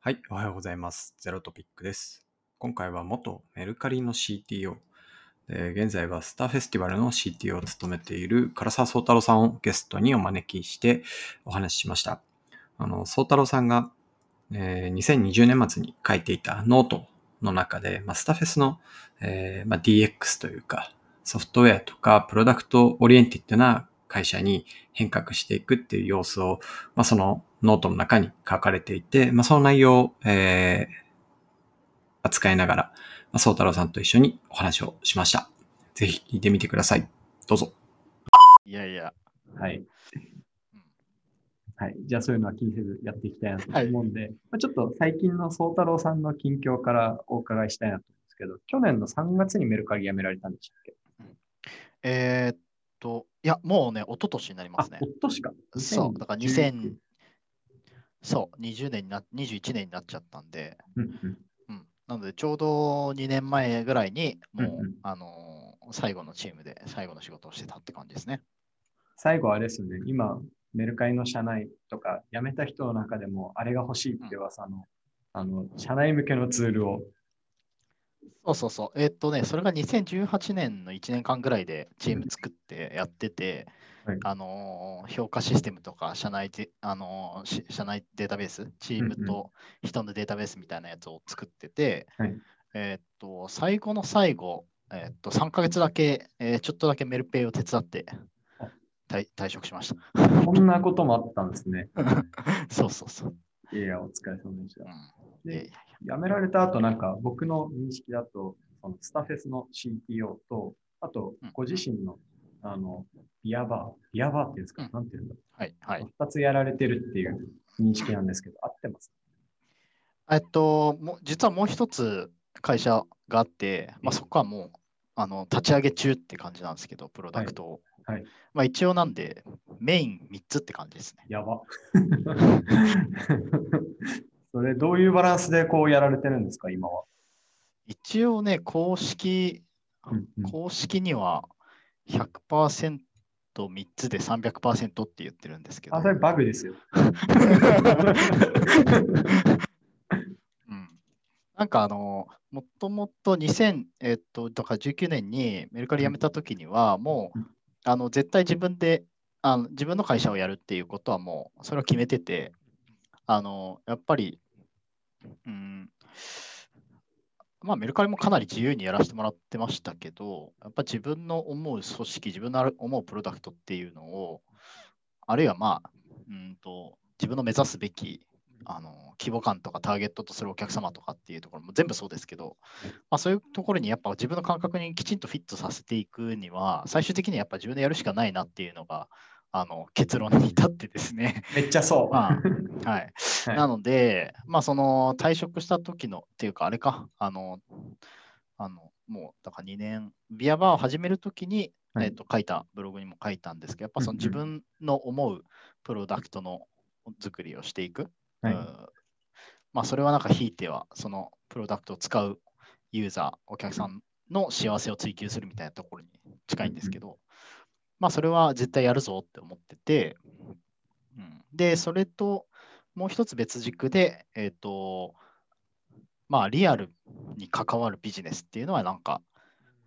はい、おはようございます。ゼロトピックです。今回は元メルカリの CTO、で現在はスターフェスティバルの CTO を務めている柄沢聡太郎さんをゲストにお招きしてお話ししました。あの、聡太郎さんが、えー2020年末に書いていたノートの中で、まあ、スタフェスの、えーまあ、DX というか、ソフトウェアとかプロダクトオリエンティッドな会社に変革していくっていう様子を、まあ、そのノートの中に書かれていて、まあ、その内容を、えー扱いながら、まあ、宗太郎さんと一緒にお話をしました。ぜひ聞いてみてください。どうぞ。いやいや、はい。うんはい。じゃあそういうのは気にせずやっていきたいなとはい思うんで、まあ、ちょっと最近の宗太郎さんの近況からお伺いしたいなと思うんですけど、去年の3月にメルカリ辞められたんでしたっけ？えーっと、いや、もうね、一昨年になりますねあ、。おっとしか。そう、だから2019 2000、そう、20年にな、21年になっちゃったんで、うんうんうん。なので、ちょうど2年前ぐらいに、もう、うんうんあのー最後のチームで最後の仕事をしてたって感じですね。最後あれですよね。今、メルカリの社内とか辞めた人の中でも、あれが欲しいって噂の、あの、社内向けのツールを、そうそうそう。えーっとね、それが2018年の1年間ぐらいでチーム作ってやってて、はいあのー評価システムとか社内で、あの社内データベース、チームと人のデータベースみたいなやつを作ってて、はいえーっと、最後の最後、えーっと、3ヶ月だけ、えーちょっとだけメルペイを手伝ってあ退退職しました。こんなこともあったんですね。そうそうそう。いや、お疲れ様でしたうん。で辞められた後、なんか僕の認識だと、そのスタフェスの CTO と、あとうんご自身の、あの、ビアバー、ビアバーっていうんですか、うんなんていうんだ？ろはい、はい。う。二つやられてるっていう認識なんですけど、合ってます？えっと、もう実はもう一つ会社があって、まあ、そこはもうあの立ち上げ中って感じなんですけど、プロダクトを。はいはいまあ、一応なんで、メイン3つって感じですね。やば。それ、どういうバランスでこうやられてるんですか、今は。一応ね、公式、うんうん公式には100%、3つで300%って言ってるんですけど。あ、それバグですよ。うんなんかあの、もともと2000、えっと、だから19年にメルカリ辞めたときには、もううん、あの、絶対自分で、あの自分の会社をやるっていうことはもう、それを決めてて、あの、やっぱり、うん、まあメルカリもかなり自由にやらせてもらってましたけど、やっぱ自分の思う組織、自分の思うプロダクトっていうのを、あるいはまあ、うんと、自分の目指すべきあの規模感とかターゲットとするお客様とかっていうところも全部そうですけど、まあ、そういうところにやっぱ自分の感覚にきちんとフィットさせていくには、最終的にはやっぱ自分でやるしかないなっていうのがあの結論に至ってですね。めっちゃそう。まあはい、はい。なので、まあ、その退職した時のっていうか、あれか、あの、あのもうだから2年、ビアバーを始めるときに、はい。えっと書いたブログにも書いたんですけど、やっぱその自分の思うプロダクトの作りをしていく。はい。うん。まあ、それはなんかひいては、そのプロダクトを使うユーザー、お客さんの幸せを追求するみたいなところに近いんですけど、まあ、それは絶対やるぞって思ってて、うん、で、それともう一つ別軸で、えっ、と、まあ、リアルに関わるビジネスっていうのは、なんか、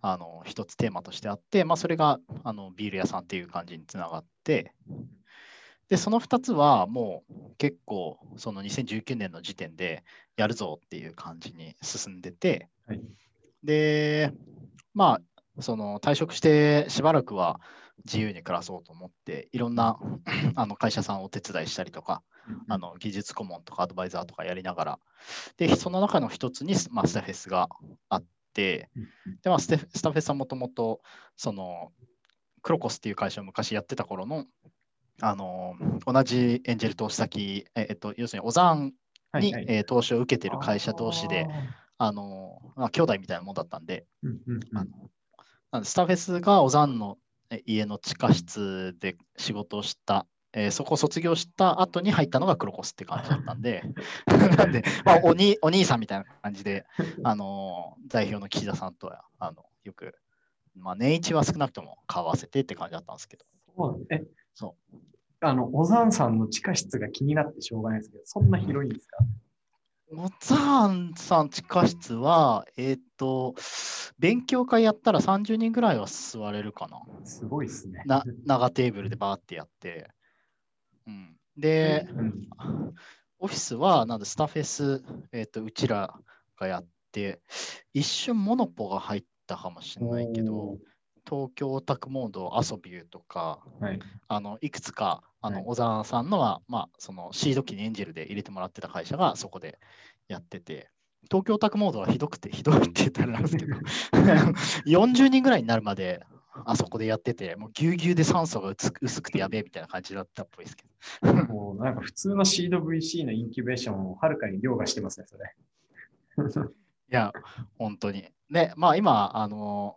あの、一つテーマとしてあって、まあ、それが、あの、ビール屋さんっていう感じにつながって、で、その2つはもう結構、その2019年の時点でやるぞっていう感じに進んでて、はい。で、まあ、その退職してしばらくは自由に暮らそうと思って、いろんな あの会社さんをお手伝いしたりとか、あの技術顧問とかアドバイザーとかやりながら、で、その中の一つに、まあ、スタフェスがあって、で、まあ、スタフェスはもともと、その、クロコスっていう会社を昔やってた頃の、あの、同じエンジェル投資先、ええっと、要するに、オザンに、はいはい。えー投資を受けてる会社同士で、あの、まあ、兄弟みたいなもんだったんで、うんうんうん。あのスタフェスがオザンのえ家の地下室で仕事をした、えーそこを卒業した後に入ったのがクロコスって感じだったんで、なんで、まあ、おにお兄さんみたいな感じで、あの代表の岸田さんとはあのよく、まあ、年一は少なくとも顔合わせてって感じだったんですけど、そうえ、そう。あの、小山さんの地下室が気になってしょうがないですけど、そんな広いんですか？おざーんさん地下室は、えっ、と、勉強会やったら30人ぐらいは座れるかな。すごいですね。な長テーブルでバーってやって。うん、で、うんオフィスは、なんで、スタフェス、えっ、と、うちらがやって、一瞬モノポが入ったかもしれないけど、東京オタクモード、アソビューとか、はい。あのいくつか、あのはい小沢さんのは、まあ、そのシード機にエンジェルで入れてもらってた会社がそこでやってて、東京オタクモードはひどくて、ひどいって言ったらあれなんですけど、40人ぐらいになるまであそこでやってて、もうぎゅうぎゅうで酸素が薄くてやべえみたいな感じだったっぽいですけど。もうなんか普通のシード VC のインキュベーションをはるかに凌駕してますね、それ。いや、本当に。で、まあ今、あの、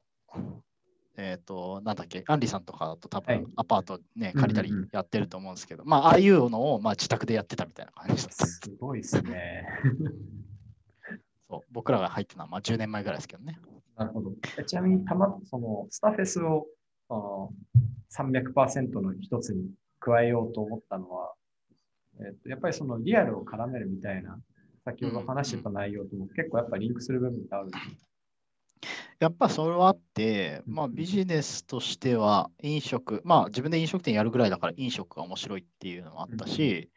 えっ、と、なんだっけ、アンリさんとかだと多はい分アパートね、うんうんうん借りたりやってると思うんですけど、まあ、ああいうのをまあ自宅でやってたみたいな感じだった。すごいですね。僕らが入ってたのはまあ10年前ぐらいですけどね。なるほど。えちなみにたま、そのスタフェスをあの300%の一つに加えようと思ったのは、えっと、やっぱりそのリアルを絡めるみたいな、先ほど話してた内容とも結構やっぱリンクする部分ってあるんですやっぱそれはあって、うんまあ、ビジネスとしては飲食、まあ自分で飲食店やるぐらいだから飲食が面白いっていうのもあったし、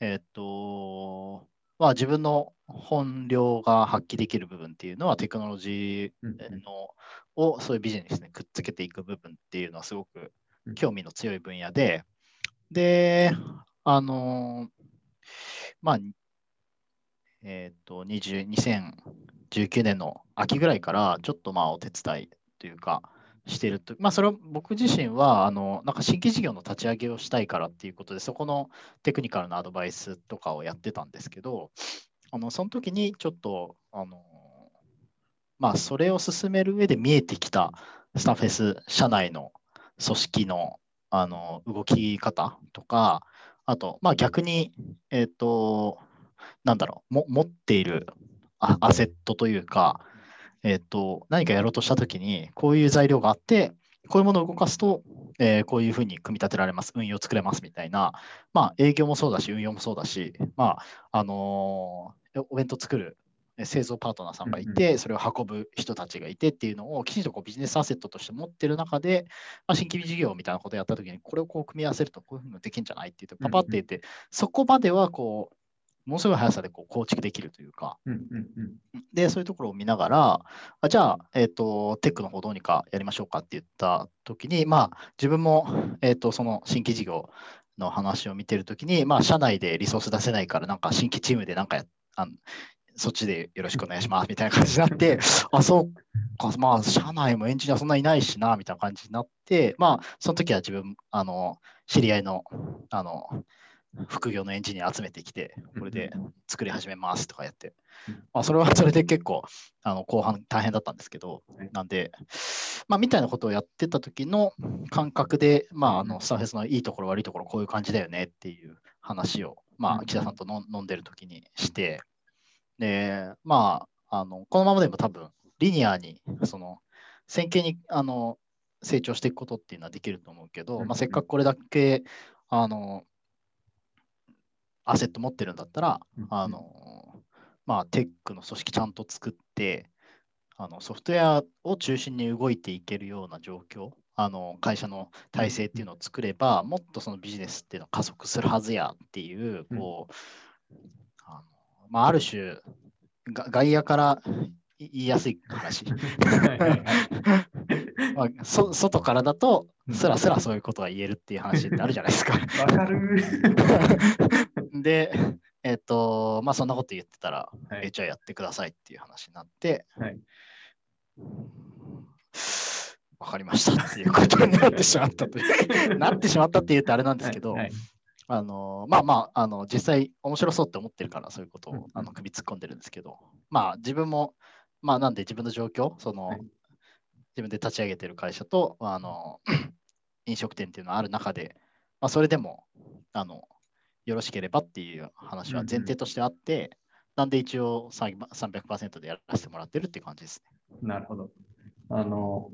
えっと、まあ自分の本領が発揮できる部分っていうのはテクノロジうんーのをそういうビジネスにくっつけていく部分っていうのはすごくうん。興味の強い分野で、で、あの、まあ、えっと、20 2019年の秋ぐらいからちょっとまあお手伝いというかしてると、まあそれは僕自身はあのなんか新規事業の立ち上げをしたいからっていうことでそこのテクニカルなアドバイスとかをやってたんですけど、あのその時にちょっとあのまあそれを進める上で見えてきたスタッフェス社内の組織のあの動き方とか、あと、まあ、逆に、えっ、と、なんだろう、も持っているアセットというか、えっ、と、何かやろうとしたときに、こういう材料があって、こういうものを動かすと、えーこういうふうに組み立てられます、運用作れますみたいな、まあ、営業もそうだし、運用もそうだし、まあ、あのーお弁当作るえ製造パートナーさんがいて、それを運ぶ人たちがいてっていうのをきちんとこうビジネスアセットとして持ってる中で、まあ、新規事業みたいなことをやったときに、これをこう組み合わせるとこういうふうにできるんじゃないって言って、パパって言って、そこまではこう、ものすごい速さでこう構築できるというか、うんうんうん。で、そういうところを見ながら、あじゃあ、えっ、と、テックの方どうにかやりましょうかって言ったときに、まあ、自分も、えっ、と、その新規事業の話を見てるときに、まあ、社内でリソース出せないから、なんか新規チームでなんかやあのそっちでよろしくお願いしますみたいな感じになって、あ、そうか、まあ、社内もエンジニアそんないないしな、みたいな感じになって、まあ、その時は自分、あの、知り合いの、あの、副業のエンジニア集めてきて、これで作り始めますとかやって。うん、まあ、それはそれで結構、あの後半大変だったんですけどはい、なんで、まあ、みたいなことをやってた時の感覚で、まあ、あのスターフェスのいいところ、悪いところ、こういう感じだよねっていう話を、まあ、うん木田さんとの飲んでる時にして、で、まあ、あのこのままでも多分、リニアに、その、線形にあの成長していくことっていうのはできると思うけど、うん。まあ、せっかくこれだけ、あの、アセット持ってるんだったら、うんあの、まあ、テックの組織ちゃんと作って、あのソフトウェアを中心に動いていけるような状況、あの会社の体制っていうのを作れば、もっとそのビジネスっていうのは加速するはずやっていう、こう、あのまあ、ある種、が外野から言いやすい話。まあ、そ外からだとう、んすらすらそういうことは言えるっていう話ってあるじゃないですか。わかる。で、えっ、と、まあそんなこと言ってたら、はい。えじゃあやってくださいっていう話になって、はい。わかりましたっていうことになってしまったという。なってしまったって言うとあれなんですけど、はいはい。あのまあまああの、実際面白そうって思ってるから、そういうことをあの首突っ込んでるんですけど、まあ自分も、まあなんで自分の状況、その、はい。自分で立ち上げてる会社と、あの 飲食店っていうのがある中で、まあ、それでもあのよろしければっていう話は前提としてあって、なんで一応300%でやらせてもらってるって感じですね。なるほど。あの、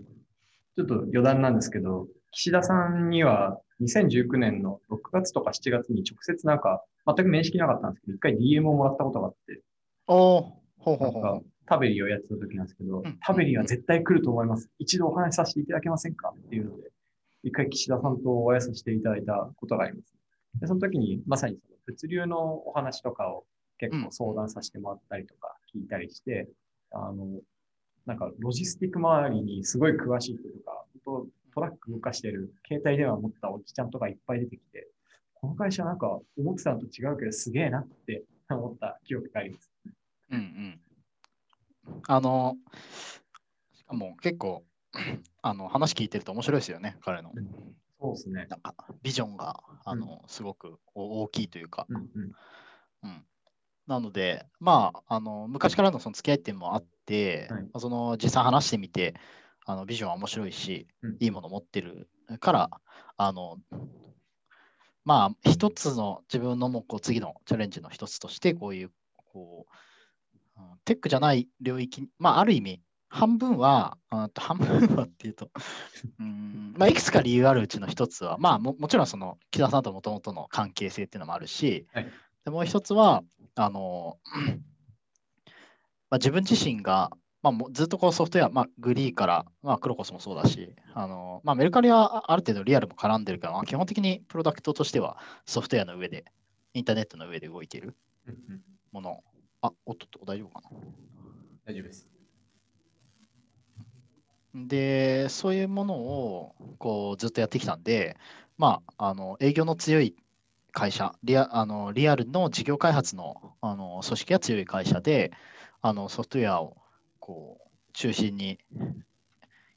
ちょっと余談なんですけど、岸田さんには2019年の6月とか7月に直接なんか、全く面識なかったんですけど、一回 DM をもらったことがあって、おーほうほうほう。、タベリをやってた時なんですけど、うんタベリは絶対来ると思います。一度お話しさせていただけませんかっていうので、一回岸田さんとお会いさせていただいたことがあります。でその時に、まさにその物流のお話とかを結構相談させてもらったりとか聞いたりして、あの、なんかロジスティック周りにすごい詳しい人とか、本当トラック動かしてる携帯電話持ったおじちゃんとかいっぱい出てきて、この会社なんか思ってたのと違うけどすげえなって 思った記憶があります。うんうん。あの、しかも結構、あの話聞いてると面白いですよね、彼の。そうですね。なんかビジョンがあの、すごくお大きいというか、うんうん。うん、なので、まあ、あの昔からのその付き合いっていうのもあって、はい。まあその実際話してみて、あのビジョンは面白いし、うん。いいもの持ってるから、あのまあ、一つの自分のもうこう次のチャレンジの一つとして、こういうこう、うんテックじゃない領域、まあ、ある意味、半分は、あと半分はっていうと、うんまあ、いくつか理由あるうちの一つは、まあも、もちろんその木田さんともともとの関係性っていうのもあるし、はいでもう一つは、あの、まあ、自分自身が、まあ、もうずっとこうソフトウェア、まあ、グリーから、まあ、クロコスもそうだし、あのまあ、メルカリはあある程度リアルも絡んでるから、まあ、基本的にプロダクトとしてはソフトウェアの上で、インターネットの上で動いているもの。あ、おっとっと、大丈夫かな？大丈夫です。で、そういうものをこうずっとやってきたんで、まあ、あの営業の強い会社リアあの、リアルの事業開発のあの組織が強い会社で、あのソフトウェアをこう中心に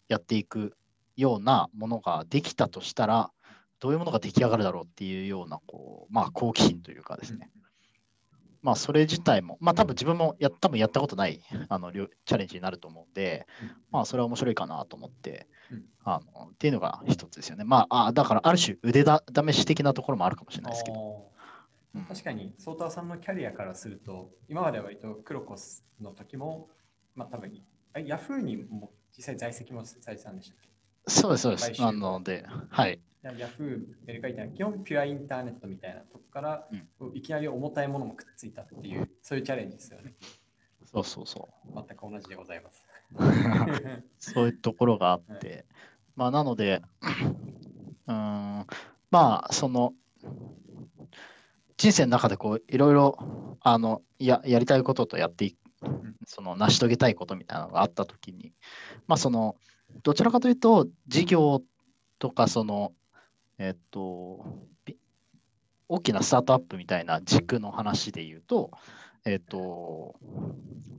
やっていくようなものができたとしたら、どういうものが出来上がるだろうっていうようなこう、まあ、好奇心というかですね、まあ、それ自体も、まあ、多分自分もや多分やったことないあのチャレンジになると思うんで、まあ、それは面白いかなと思ってうん、あのっていうのが一つですよね。まあ、あだから、ある種腕だ試し的なところもあるかもしれないですけど。確かに、ソーさんのキャリアからすると、今までは割とクロコスの時も、まあ多分、あヤフーにも実際在籍もされてたんでしたっけ？そうです、そうですなので、はい。ヤヤフー、メルカリってのは基本ピュアインターネットみたいなとこから、いきなり重たいものもくっついたっていう、そういうチャレンジですよね。そうそうそ全く同じでございます。う。そういうところがあって、まあ、なので、うーん、まあ、その、人生の中でこう、いろいろ、あの、や、やりたいこととやっていく、その、成し遂げたいことみたいなのがあったときに、まあ、その、どちらかというと、事業とか、その、えっと、び大きなスタートアップみたいな軸の話で言うと、えっと、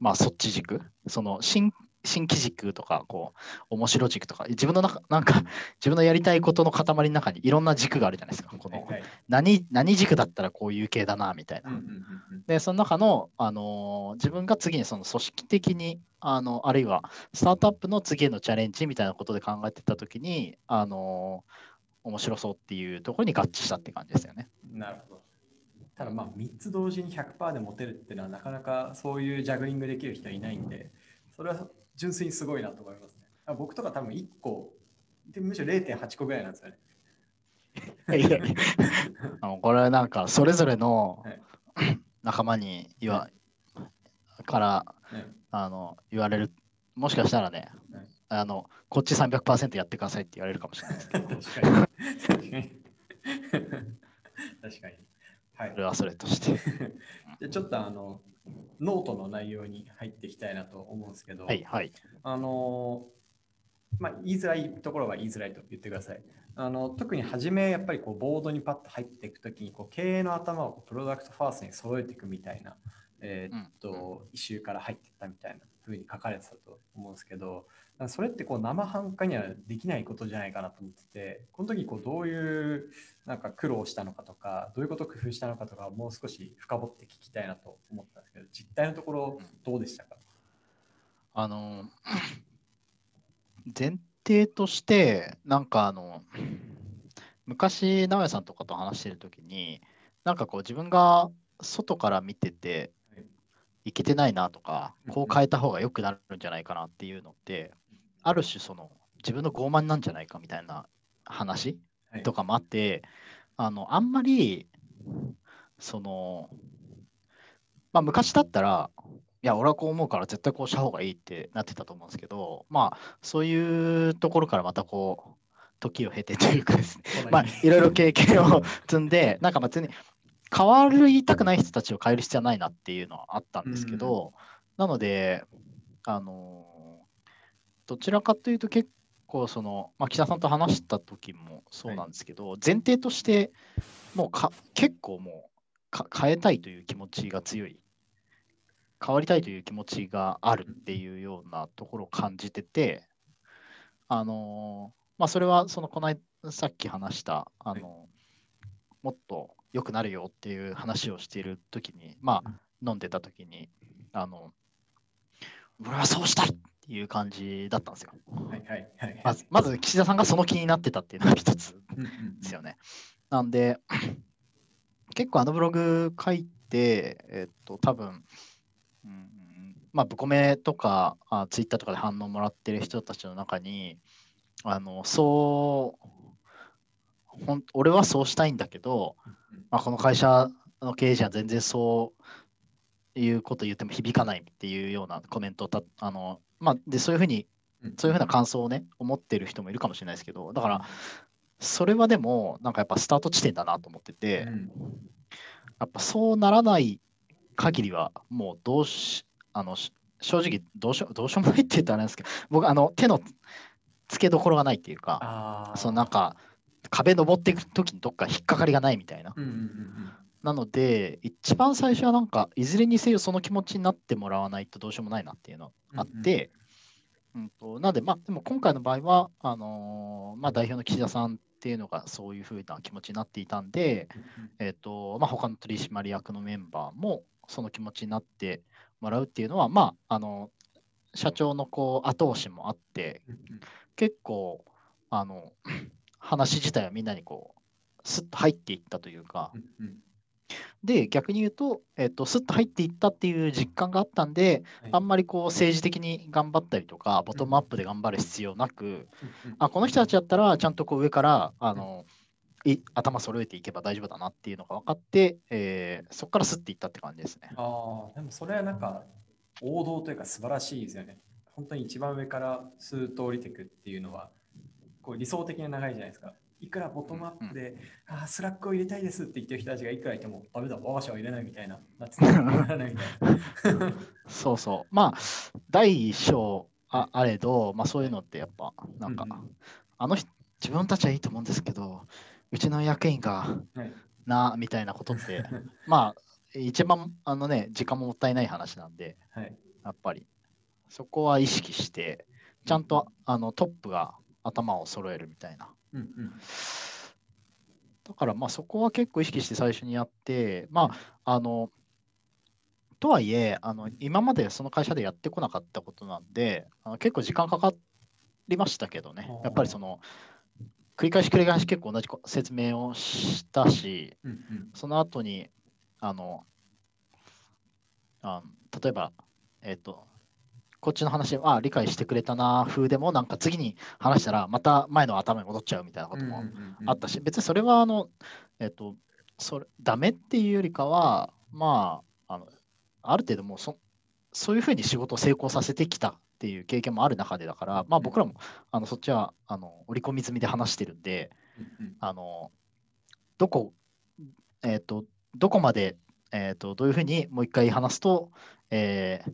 まあ、そっち軸、その新新規軸とか、こう、面白軸とか、自分の中、なんか、自分のやりたいことの塊の中にいろんな軸があるじゃないですか。この何何軸だったらこういう系だな、みたいな。で、その中の、あのー自分が次にその組織的に、あのあるいはスタートアップの次へのチャレンジみたいなことで考えてたときに、あのー面白そうっていうところに合致したって感じですよね。なるほど。ただまあ3つ同時に100%で持てるっていうのはなかなかそういうジャグリングできる人はいないんで、それは純粋にすごいなと思いますね。あ僕とか多分1個、でむしろ0.8個ぐらいなんですよね。いやいやあのこれはなんかそれぞれのはい仲間に言わ、からねあの言われる、もしかしたらね、はいあのこっち300%やってくださいって言われるかもしれないですけど、確かに。確かに。確かに。はいそ。れはそれとして。じゃあちょっとあの、ノートの内容に入っていきたいなと思うんですけど、はいはい。あのまあ、言いづらいところは言いづらいと言ってください。あの特に初めやっぱりこうボードにパッと入っていくときにこう経営の頭をプロダクトファーストに揃えていくみたいな、えーっと、一周から入っていったみたいな風に書かれてたと思うんですけど、それってこう生半可にはできないことじゃないかなと思ってて、この時こうどういうなんか苦労したのかとか、どういうことを工夫したのかとか、もう少し深掘って聞きたいなと思ったんですけど、実態のところどうでしたか、あの、前提として、なんかあの、昔、直哉さんとかと話してるときに、なんかこう自分が外から見ててはい、いけてないなとかうん、こう変えた方が良くなるんじゃないかなっていうのって、ある種その自分の傲慢なんじゃないかみたいな話はい。とかもあって、あの、あんまり、その、まあ昔だったら、いや、俺はこう思うから絶対こうした方がいいってなってたと思うんですけど、まあ、そういうところからまたこう、時を経てというかですね、まあ、いろいろ経験を積んで、なんか別に変わりたくない人たちを変える必要はないなっていうのはあったんですけど、なので、あのどちらかというと結構その、まあ、岸田さんと話した時もそうなんですけど、前提としてもうか結構もうか変えたいという気持ちが強い。変わりたいという気持ちがあるっていうようなところを感じてて、あのまあ、それはそのこの間さっき話したあの、もっと良くなるよっていう話をしている時に、まあ、飲んでた時にあの俺はそうしたいっていう感じだったんですよ。はいはいはい。まずまず岸田さんがその気になってたっていうのが一つですよね。なんで、結構あのブログ書いて、えっと、多分、うん、まあ、ブコメとかあ、ツイッターとかで反応もらってる人たちの中に、あの、そう、ほん俺はそうしたいんだけど、まあ、この会社の経営者は全然そういうこと言っても響かないっていうようなコメントをたあの、まあ、でそういうふうにうん。そういうふうな感想をね、思ってる人もいるかもしれないですけど、だから、それはでも、なんかやっぱスタート地点だなと思ってて、うん。やっぱそうならない限りは、もうどうし、あの、し正直どうしよう、どうしようもないって言ったらあれなんですけど、僕、あの、手のつけどころがないっていうか、そのなんか、壁登っていくときにどっか引っかかりがないみたいな。うんうんうんなので、一番最初はなんか、いずれにせよその気持ちになってもらわないとどうしようもないなっていうのがあって、うんとなので、まあ、でも今回の場合は、あのーまあ、代表の岸田さんっていうのがそういうふうな気持ちになっていたんで、えっとまあ、他の取締役のメンバーもその気持ちになってもらうっていうのは、まあ、あの社長のこう後押しもあって、うんうん。結構あの話自体はみんなにこうスッと入っていったというか、うんうんで、逆に言うと、えっと、スッと入っていったっていう実感があったんで、はいあんまりこう政治的に頑張ったりとか、ボトムアップで頑張る必要なく、あこの人たちだったら、ちゃんとこう上からあのい頭揃えていけば大丈夫だなっていうのが分かって、えーそこからスッていったって感じですね。ああ、でもそれはなんか王道というか素晴らしいですよね。本当に一番上からスーッと降りていくっていうのはこう理想的な流れじゃないですか。いくらボトムアップで、ああ、 Slack を入れたいですって言ってる人たちがいくらいても、ダメだ、我が社は入れ ないみたいな。そうそう。まあ、第一章ああれど、まあそういうのってやっぱ、なんか、うんうんあの人、自分たちはいいと思うんですけど、うちの役員がはいな、みたいなことって、まあ、一番、あのね、時間ももったいない話なんで、はい。やっぱり、そこは意識して、ちゃんとあのトップが頭を揃えるみたいな。うんうん。だから、まあそこは結構意識して最初にやって、まあ、あの、とはいえ、あの今までその会社でやってこなかったことなんで、あの結構時間かかりましたけどね。やっぱりその、繰り返し繰り返し結構同じこ説明をしたし、うんうん。その後に、あの、あ例えば、えっ、と、こっちの話、ああ理解してくれたな、風でも、なんか次に話したら、また前の頭に戻っちゃうみたいなこともあったし、別にそれは、あの、えっ、と、それ、ダメっていうよりかは、まあ、あの、ある程度もうそ、そういうふうに仕事を成功させてきたっていう経験もある中でだから、まあ僕らも、あの、そっちは、あの、織り込み済みで話してるんで、あの、どこ、えっ、と、どこまで、えっ、と、どういうふうにもう一回話すと、えー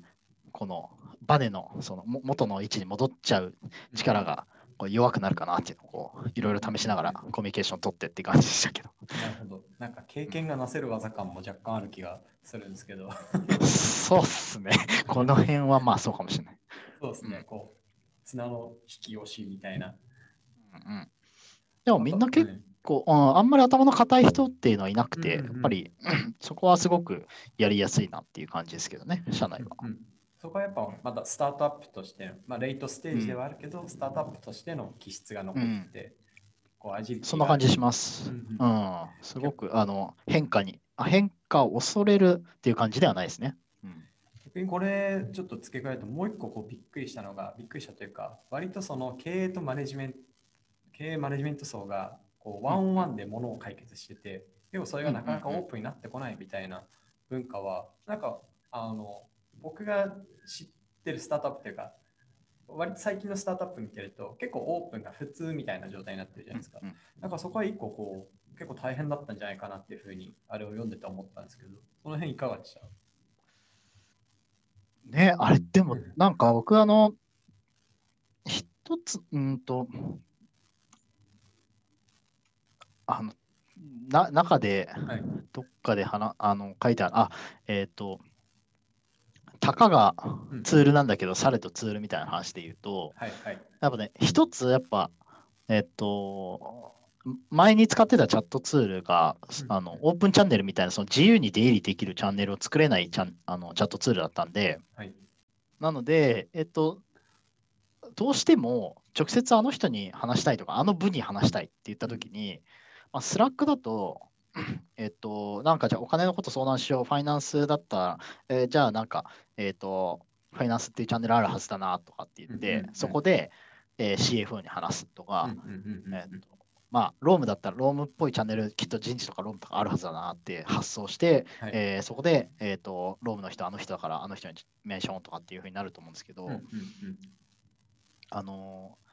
このバネのそのも元の位置に戻っちゃう力がこう弱くなるかなっていうのをこういろいろ試しながらコミュニケーション取ってって感じでしたけど。なるほど。なんか経験がなせる技感も若干ある気がするんですけど。そうっすね。この辺はまあそうかもしれない。そうですね。うんこう、綱の引き押しみたいな。うんうん、でもみんな結うん構、うん、あんまり頭の固い人っていうのはいなくて、うんうんうんやっぱりそこはすごくやりやすいなっていう感じですけどね、社内は。うんそこはやっぱまだスタートアップとしての、まあ、レイトステージではあるけど、スタートアップとしての気質が残って、こうアジそんな感じします。うん。ううん。ん、すごくあの変化にあ、変化を恐れるっていう感じではないですね。うん。逆にこれちょっと付け加えるともう一個こうびっくりしたのがびっくりしたというか割とその経営とマネジメント経営マネジメント層がこうワンオンワンでものを解決しててでもそれがなかなかオープンになってこないみたいな文化はなんかあの僕が知ってるスタートアップというか、割と最近のスタートアップ見てると、結構オープンが普通みたいな状態になってるじゃないですか。うんだからそこは一個こう、結構大変だったんじゃないかなっていうふうに、あれを読んでて思ったんですけど、その辺いかがでした？ね、あれ、でも、なんか僕、あの、一つ、うんと、あの、な、中で、はい。どっかではなあの書いてある、あ、えっ、と、たかがうんツールなんだけど、されとツールみたいな話で言うと、はいはい。やっぱね、一つやっぱ、えっと、前に使ってたチャットツールが、うんあのオープンチャンネルみたいなその自由に出入りできるチャンネルを作れないチャンあのチャットツールだったんで、はい。なので、えっと、どうしても直接あの人に話したいとか、あの部に話したいって言ったときに、まあ、 Slack だと、えっと、なんかじゃあお金のこと相談しよう、ファイナンスだったら、えーじゃあなんか、えっと、ファイナンスっていうチャンネルあるはずだなとかって言っうんうんてう、ん。そこで、えー CFO に話すとか、うんうんうんうんえっとまあ、ロームだったらロームっぽいチャンネル、きっと人事とかロームとかあるはずだなって発想して、はい。えーそこで、えー、とロームの人、あの人だから、あの人にメンションとかっていうふうになると思うんですけど、うんうんうん。あのー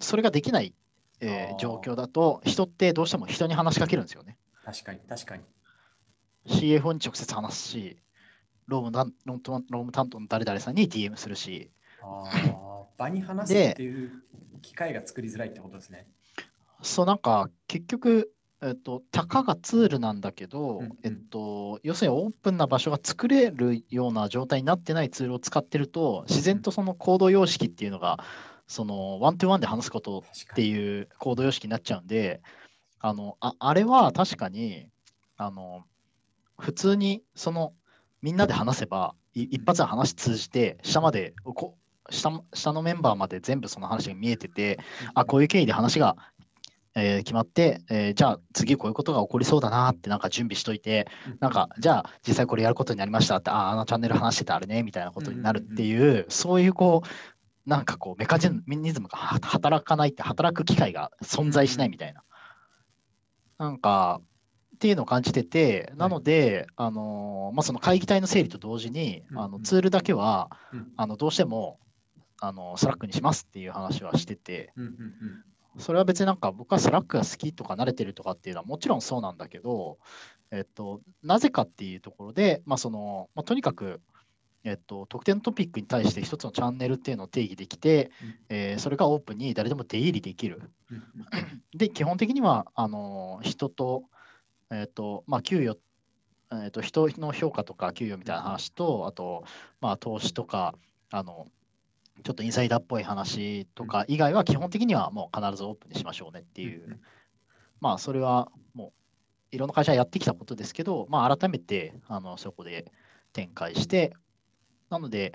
それができない、えー。状況だと、人ってどうしても人に話しかけるんですよね。確かに、確かに。CFO に直接話すし、ローム担ロームローム担当の誰々さんに DM するし、ああ、場に話すっていう機会が作りづらいってことですね。そうなんか結局、えっと、たかがツールなんだけど、うんうんえっと、要するにオープンな場所が作れるような状態になってないツールを使ってると、自然とそのコード様式っていうのが、そのワントゥワンで話すことって。いうコード様式になっちゃうんで、あのああれは確かにあの普通にそのみんなで話せば、い一発で話通じて、下までこ下も下のメンバーまで全部その話が見えてて、あ、こういう経緯で話が、えー決まって、えーじゃあ次こういうことが起こりそうだなってなんか準備しといて、うん。なんかじゃあ実際これやることになりましたって、あ、あのチャンネル話してたあれねみたいなことになるっていう、そういうこう、なんかこうメカニズムがは働かないって、働く機会が存在しないみたいな。なんか、っていうのを感じてて、なので、あのーまあ、その会議体の整理と同時に、うんうん。あのツールだけは、うん。あのどうしてもあの Slack にしますっていう話はしてて、うんうんうん。それは別になんか僕は Slack が好きとか慣れてるとかっていうのはもちろんそうなんだけど、えっと、なぜかっていうところで、まあそのまあ、とにかく、えっと、特定のトピックに対して一つのチャンネルっていうのを定義できて、うん。えーそれがオープンに誰でも出入りできる。で、基本的にはあの人と、えっとまあ、給与、えっと、人の評価とか給与みたいな話と、あと、まあ、投資とか、あのちょっとインサイダーっぽい話とか以外は基本的にはもう必ずオープンにしましょうねっていう、まあそれはもういろんな会社やってきたことですけど、まあ改めてあのそこで展開して、なので、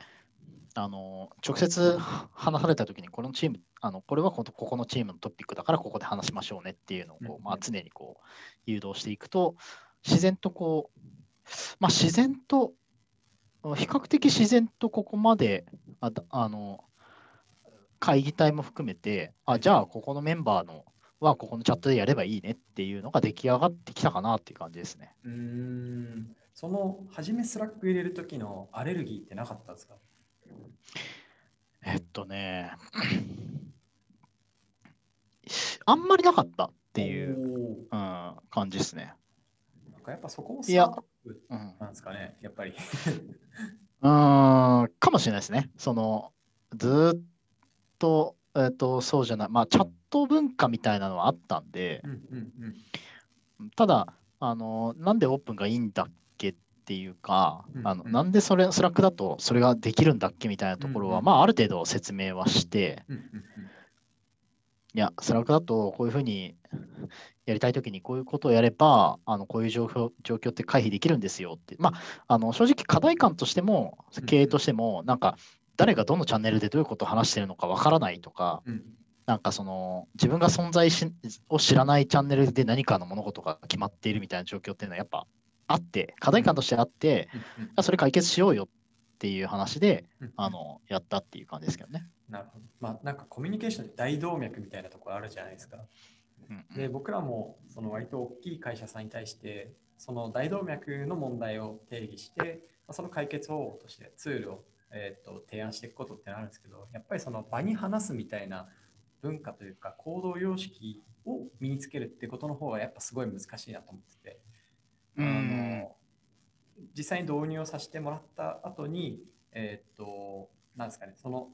あの直接話されたときに、このチーム、あのこれはこのここのチームのトピックだからここで話しましょうねっていうのをこうまあ、常にこう誘導していくと、自然とこう、まあ、自然と、比較的自然とここまで、あだあの会議体も含めて、あじゃあここのメンバーのはここのチャットでやればいいねっていうのが出来上がってきたかなっていう感じですね。うーんその初め Slack 入れる時のアレルギーってなかったんですか？えっとね、あんまりなかったっていう、う。うん、感じですね。なんかやっぱそこもいやスタートアップなんですかね、やっぱり。うーんかもしれないですね。そのずーっと、えっと、そうじゃない、まあ、チャット文化みたいなのはあったんでう、んうんうんただ、あのなんでオープンがいいんだっけっていうか、うんうん。あのなんでそれ Slack だとそれができるんだっけみたいなところは、うんうん。まあ、ある程度説明はして、うんうんいや、 Slack だとこういうふうにやりたいときにこういうことをやれば、あのこういう状況状況って回避できるんですよって、まあ、あの正直課題感としてもうん、経営としても、なんか誰がどのチャンネルでどういうことを話してるのかわからないとか、うん。なんかその自分が存在しを知らないチャンネルで何かの物事が決まっているみたいな状況っていうのはやっぱあって、課題感としてあって、うんそれ解決しようよっていう話でうんあのやったっていう感じですけどね。なるほど。まあなんかコミュニケーションで大動脈みたいなところあるじゃないですか。うんで、僕らもその割と大きい会社さんに対して、その大動脈の問題を定義して、あその解決方法としてツールを、えー、と提案していくことってのあるんですけど、やっぱりその場に話すみたいな文化というか行動様式を身につけるってことの方がやっぱすごい難しいなと思ってて、あの実際に導入をさせてもらった後に、えっ、と、なんですかね、その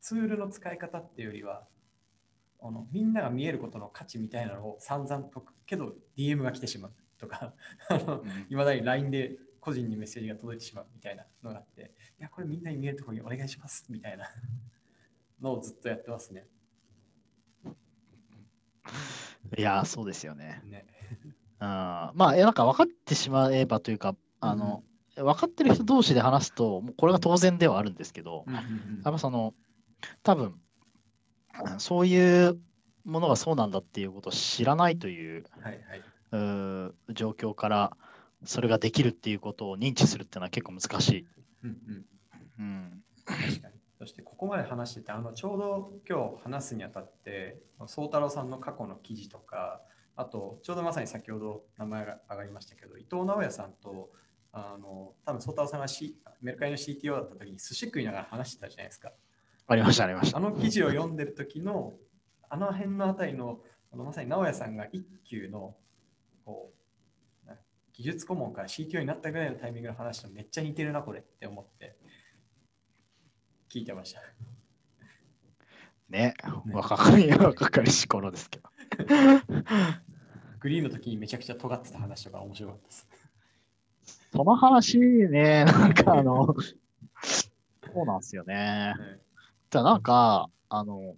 ツールの使い方っていうよりは、あのみんなが見えることの価値みたいなのを散々解くけど DM が来てしまうとか いまだに LINE で個人にメッセージが届いてしまうみたいなのがあっていやこれみんなに見えるところにお願いしますみたいなのをずっとやってますね。いや、そうですよね。ねあまあ、なんか分かってしまえばというか、あの、分かってる人同士で話すと、もうこれが当然ではあるんですけど、うんうんうんやっぱその、多分そういうものがそうなんだっていうことを知らないというはいはいうー状況から、それができるっていうことを認知するっていうのは結構難しい。うんうんうん。確かに。そしてここまで話してて、あのちょうど今日話すにあたって、宗太郎さんの過去の記事とか、あとちょうどまさに先ほど名前が上がりましたけど、伊藤直也さんと、あの多分宗太郎さんが、C、メルカリの CTO だった時に寿司食いながら話してたじゃないですか。ありました、ありました。あの記事を読んでる時の、あの辺のあたりの、あのまさに直也さんが一級のこうな技術顧問から CTO になったぐらいのタイミングの話とめっちゃ似てるな、これって思って聞いてました。ね、ね若かり、若かりし頃ですけど。グリーンの時にめちゃくちゃ尖ってた話とか面白かったです。その話ね、なんかあの、そうなんですよね。ねじゃあなんか、あの、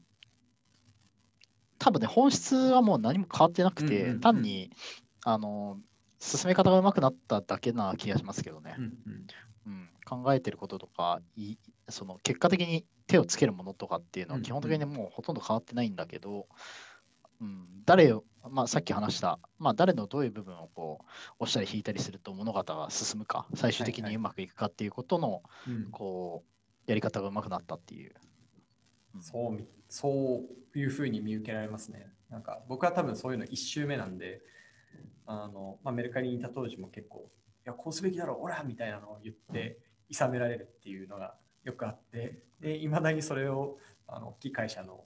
多分ね、本質はもう何も変わってなくて、うんうんうん単に、あの、進め方が上手くなっただけな気がしますけどね。うんうんうん、考えてることとかい、その結果的に手をつけるものとかっていうのはうん基本的にもうほとんど変わってないんだけど、うん、誰を、まあ、さっき話した、まあ、誰のどういう部分をこう押したり引いたりすると物語が進むか、最終的はいはい。うにまくいくかっていうことの、うん。こう、やり方が上手くなったっていう。うん。そうみそういうふうに見受けられますね。なんか僕は多分そういうの1周目なんで、あのまあ、メルカリにいた当時も結構、いや、こうすべきだろう、オラみたいなのを言って、いさめられるっていうのがよくあって、で、いまだにそれをあの大きい会社の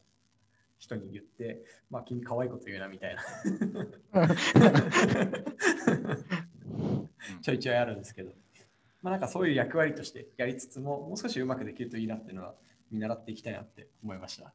人に言って、まあ、君可愛いこと言うなみたいな。ちょいちょいあるんですけど、まあ、なんかそういう役割としてやりつつも、もう少しうまくできるといいなっていうのは見習っていきたいなって思いました。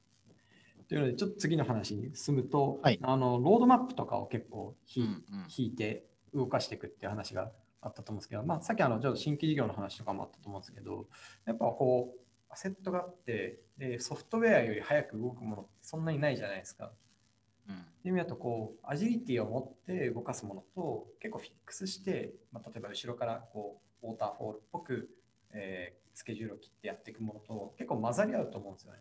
というので、ちょっと次の話に進むと、はい。あのロードマップとかを結構引,、うんうん。引いて動かしていくっていう話があったと思うんですけど、まあ、さっきあのちょっと新規事業の話とかもあったと思うんですけど、やっぱこう、アセットがあって、でソフトウェアより早く動くものってそんなにないじゃないですか。うんっていう意味だとこうアジリティを持って動かすものと結構フィックスして、まあ、例えば後ろからこうウォーターフォールっぽく、えースケジュールを切ってやっていくものと結構混ざり合うと思うんですよね。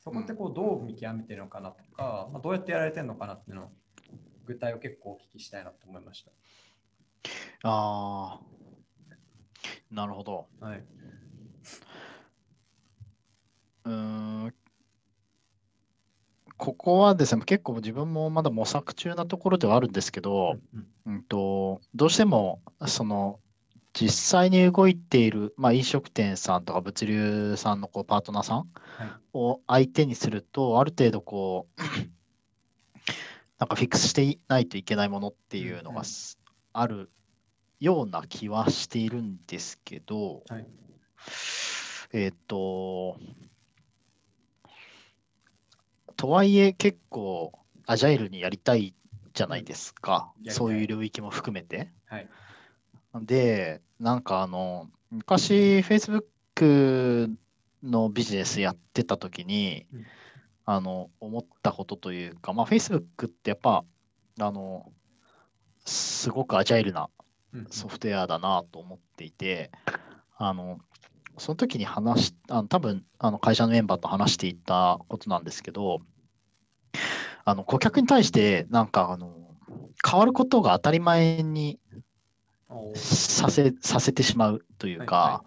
そこってこうどう見極めてるのかなとか、まあ、どうやってやられてるのかなっていうのを具体を結構お聞きしたいなと思いましああ、なるほど。た。はい。うーん。ここはですね、結構自分もまだ模索中なところではあるんですけど、うんうん。と、どうしても、その、実際に動いている、まあ、飲食店さんとか物流さんのこうパートナーさんはい。を相手にすると、ある程度こう、なんかフィックスしていないといけないものっていうのがすあるような気はしているんですけど、はい。えっ、と、とはいえ結構アジャイルにやりたいじゃないですか。そういう領域も含めて。はい。で、なんかあの、昔 Facebook のビジネスやってた時に、うんあの、思ったことというか、まあ Facebook ってやっぱ、あの、すごくアジャイルなうんソフトウェアだなと思っていて、あの、その時に話し、あの多分あの会社のメンバーと話していたことなんですけど、あの顧客に対してなんかあの変わることが当たり前にさせさせてしまうというか、はいは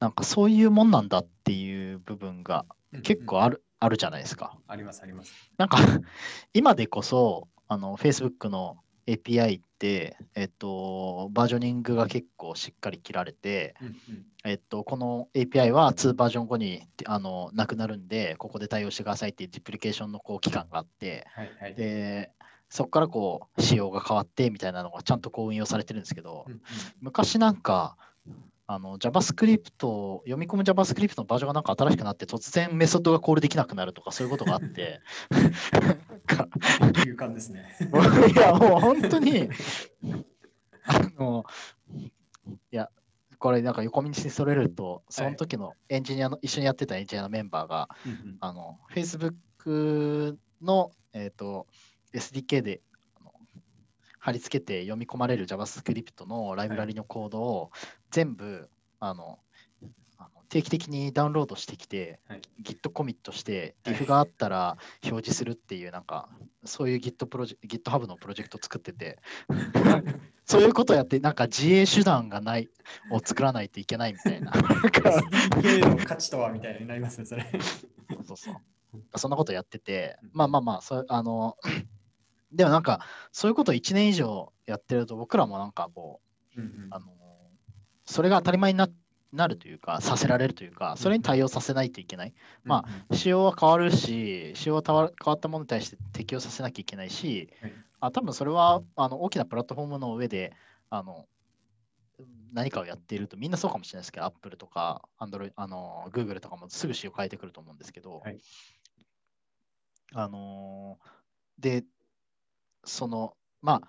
なんかそういうもんなんだっていう部分が結うん構ある,、あるじゃないですか。あります、あります。なんか今でこそあの Facebook の API って、えっと、バージョニングが結構しっかり切られて、うんうんえっと、この API は2バージョン後にあのなくなるんで、ここで対応してくださいっていうディプリケーションのこう期間があって、はいはい。で、そこからこう仕様が変わってみたいなのがちゃんとこう運用されてるんですけどう、んうん昔なんか、あの JavaScript、読み込む JavaScript のバージョンがなんか新しくなって、突然メソッドがコールできなくなるとか、そういうことがあって、勇敢ですね。いや、もう本当に、あの、いや、これなんか横道にそれると、その時のエンジニアの、一緒にやってたエンジニアのメンバーが、うんうんあの、Facebook の、えっと SDK で貼り付けて読み込まれる JavaScript のライブラリのコードを全部、あの、あの定期的にダウンロードしてきて、はい Git コミットして、はい diff があったら表示するっていう、なんか、そういう Git プロジェ GitHub のプロジェクト作ってて、そういうことをやって、なんか自衛手段がないを作らないといけないみたいな。SDK の価値とはみたいになりますね、それ。そうそう。そんなことやっててうん、まあまあまあ、そうあの、でもなんか、そういうことを1年以上やってると、僕らもなんかこう、うんうんあの、それが当たり前にななるというか、させられるというか、それに対応させないといけない。まあ、仕様は変わるし、仕様は変わったものに対して適用させなきゃいけないし、はい。あ多分それはあの大きなプラットフォームの上であの何かをやっているとみんなそうかもしれないですけど、Apple とか Android、あの Google とかもすぐ仕様変えてくると思うんですけど、はい。あので、その、まあ、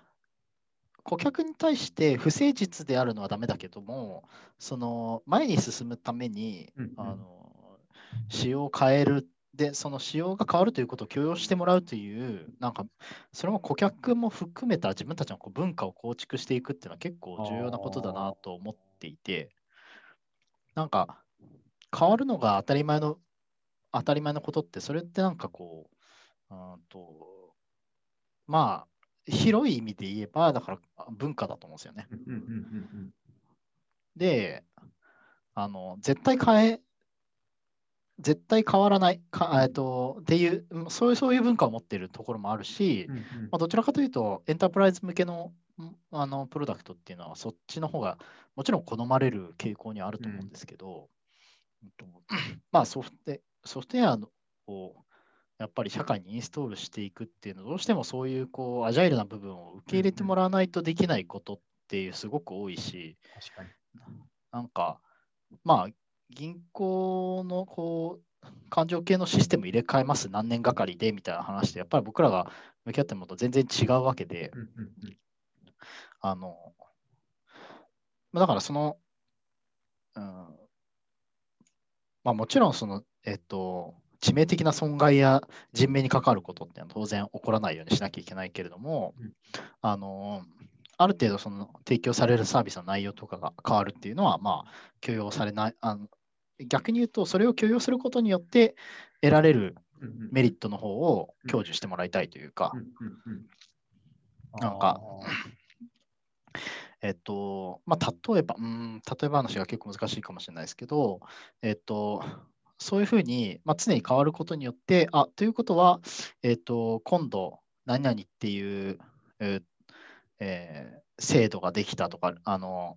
顧客に対して不誠実であるのはダメだけども、その前に進むために、うんうん。あの仕様を変える。で、その仕様が変わるということを許容してもらうという、なんか、それも顧客も含めた自分たちのこう文化を構築していくっていうのは結構重要なことだなと思っていて、なんか、変わるのが当たり前の、当たり前のことって、それってなんかこう、うんと、まあ、広い意味で言えば、だから文化だと思うんですよね。で、あの、絶対変え、絶対変わらないか、えっと、っていう、うんそういう、そういう文化を持っているところもあるし、うんうんまあ、どちらかというと、エンタープライズ向けのんあのプロダクトっていうのは、そっちの方がもちろん好まれる傾向にあると思うんですけど、うんとまあソフト、ソフトウェアをやっぱり社会にインストールしていくっていうのは、どうしてもそういうこうアジャイルな部分を受け入れてもらわないとできないことっていうすごく多いし、確かに。なんか、まあ、銀行のこう、感情系のシステム入れ替えます、何年がかりでみたいな話で、やっぱり僕らが向き合ってるものと全然違うわけで、あの、まあだからその、うん、まあもちろんその、えっと、致命的な損害や人命に関わることっていうのは当然起こらないようにしなきゃいけないけれども、うん。あの、ある程度その提供されるサービスの内容とかが変わるっていうのは、まあ、許容されない、あの逆に言うと、それを許容することによって得られるメリットの方を享受してもらいたいというかなんかあえっと、まあ、例えば、うん、例えば話が結構難しいかもしれないですけど、えっと、そういうふうに、まあ、常に変わることによって、あ、ということは、えっと、今度、何々っていう、えー制度ができたとか、あの、